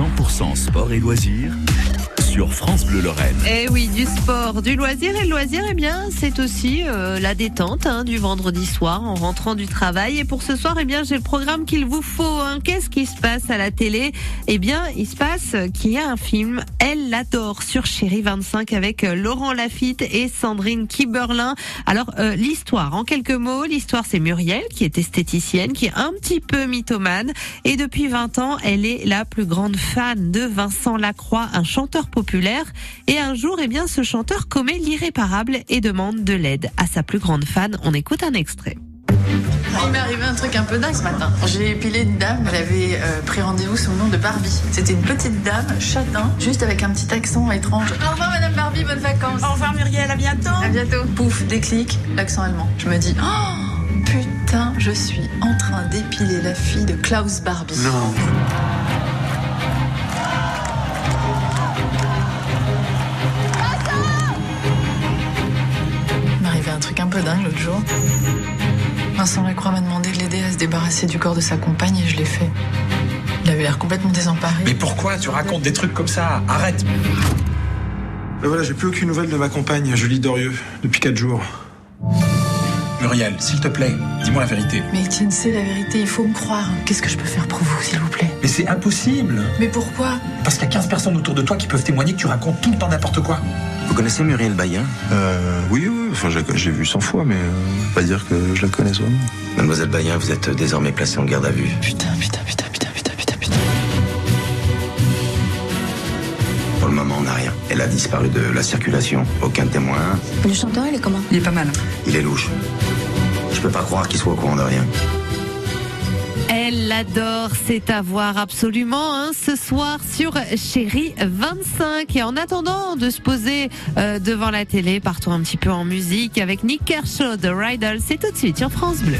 100% sport et loisirs sur. Eh oui, du sport, du loisir et le loisir, eh bien, c'est aussi euh, la détente hein, du vendredi soir en rentrant du travail. Et pour ce soir, eh bien, j'ai le programme qu'il vous faut. Hein. Qu'est-ce qui se passe à la télé? Eh bien, il se passe qu'il y a un film, Elle l'adore, sur Chérie 25 avec euh, Laurent Lafitte et Sandrine Kiberlin. Alors, euh, l'histoire, en quelques mots, l'histoire, c'est Muriel qui est esthéticienne, qui est un petit peu mythomane. Et depuis 20 ans, elle est la plus grande fan de Vincent Lacroix, un chanteur populaire. Et un jour, eh bien, ce chanteur commet l'irréparable et demande de l'aide à sa plus grande fan. On écoute un extrait. Il m'est arrivé un truc un peu dingue ce matin. J'ai épilé une dame, elle avait euh, pris rendez-vous sous le nom de Barbie. C'était une petite dame, châtain, juste avec un petit accent étrange. Au revoir Madame Barbie, bonnes vacances. Au revoir Muriel, à bientôt. À bientôt. Pouf, déclic, l'accent allemand. Je me dis, oh putain, je suis en train d'épiler la fille de Klaus Barbie. Non. Peu dingue l'autre jour. Vincent Lacroix m'a demandé de l'aider à se débarrasser du corps de sa compagne et je l'ai fait. Il avait l'air complètement désemparé. Mais pourquoi tu racontes des trucs comme ça Arrête Mais voilà, j'ai plus aucune nouvelle de ma compagne, Julie Dorieux, depuis 4 jours. Muriel, s'il te plaît, dis-moi la vérité. Mais Étienne, c'est la vérité, il faut me croire. Qu'est-ce que je peux faire pour vous, s'il vous plaît? Mais c'est impossible Mais pourquoi? Parce qu'il y a 15 personnes autour de toi qui peuvent témoigner que tu racontes tout le temps n'importe quoi. Vous connaissez Muriel Bayen? Euh, oui, oui, enfin, j'ai vu 100 fois, mais euh, pas dire que je la connais vraiment. Mademoiselle Bayen, vous êtes désormais placée en garde à vue. Putain, putain, putain, rien. Elle a disparu de la circulation. Aucun témoin. Le chanteur, il est comment? Il est pas mal. Il est louche. Je peux pas croire qu'il soit au courant de rien. Elle l'adore, c'est à voir absolument hein, ce soir sur Chérie 25. Et en attendant de se poser euh, devant la télé, partons un petit peu en musique avec Nick Kershaw de Rydell. C'est tout de suite sur France Bleu.